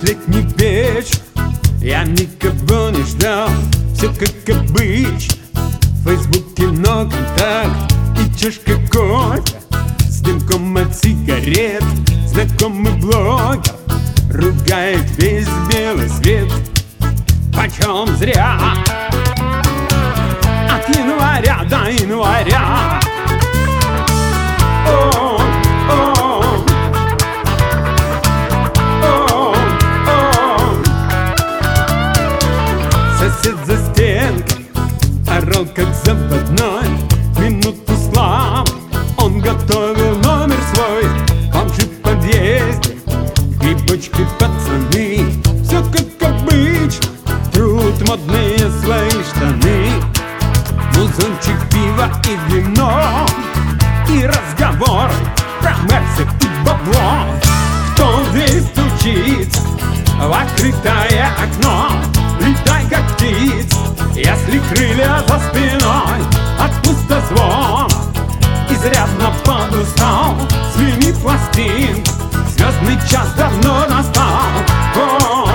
Тот летний вечер Я никого не ждал Все как обычно В Фейсбуке много контакт И чашка кофе С дымком от сигарет. Знакомый блогер Ругает весь белый свет. Почем зря? От января до января Сосед за стенкой Орал как заводной Минуту славы Он готовил номер свой Бомжи в подъезде Грибочки пацаны. Все как обычно Трут модные свои штаны. Музончик пива и вино И разговоры про Мерсик и бабло. Кто в дверь стучится в открытое окно крылья за спиной От пустозвона изрядно подустал Звенит пластин, звездный час давно настал. О,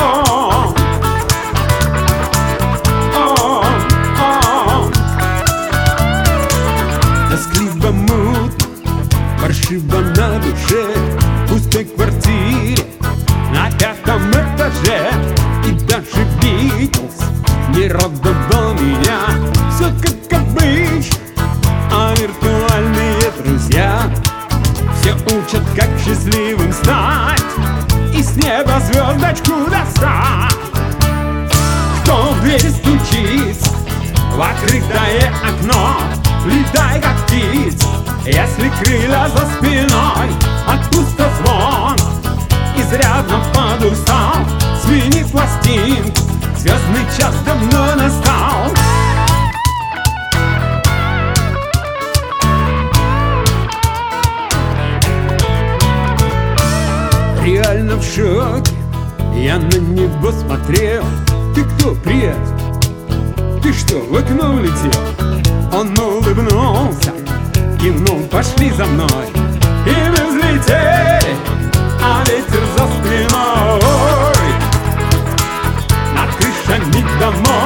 о, о, о. Тоскливо мутно, паршиво на душе как счастливым стать И с неба звездочку достать. Кто в дверь стучится в открытое окно Летай как птиц, если крылья за спиной От пустозвона изрядно подустал Звенит пластинка, звездный час давно настал реально в шоке. Я на небо смотрел. Ты кто, привет? Ты что, в окно улетел? Он улыбнулся. И ну пошли за мной. И мы взлетели. А ветер за спиной. На крыша миг домой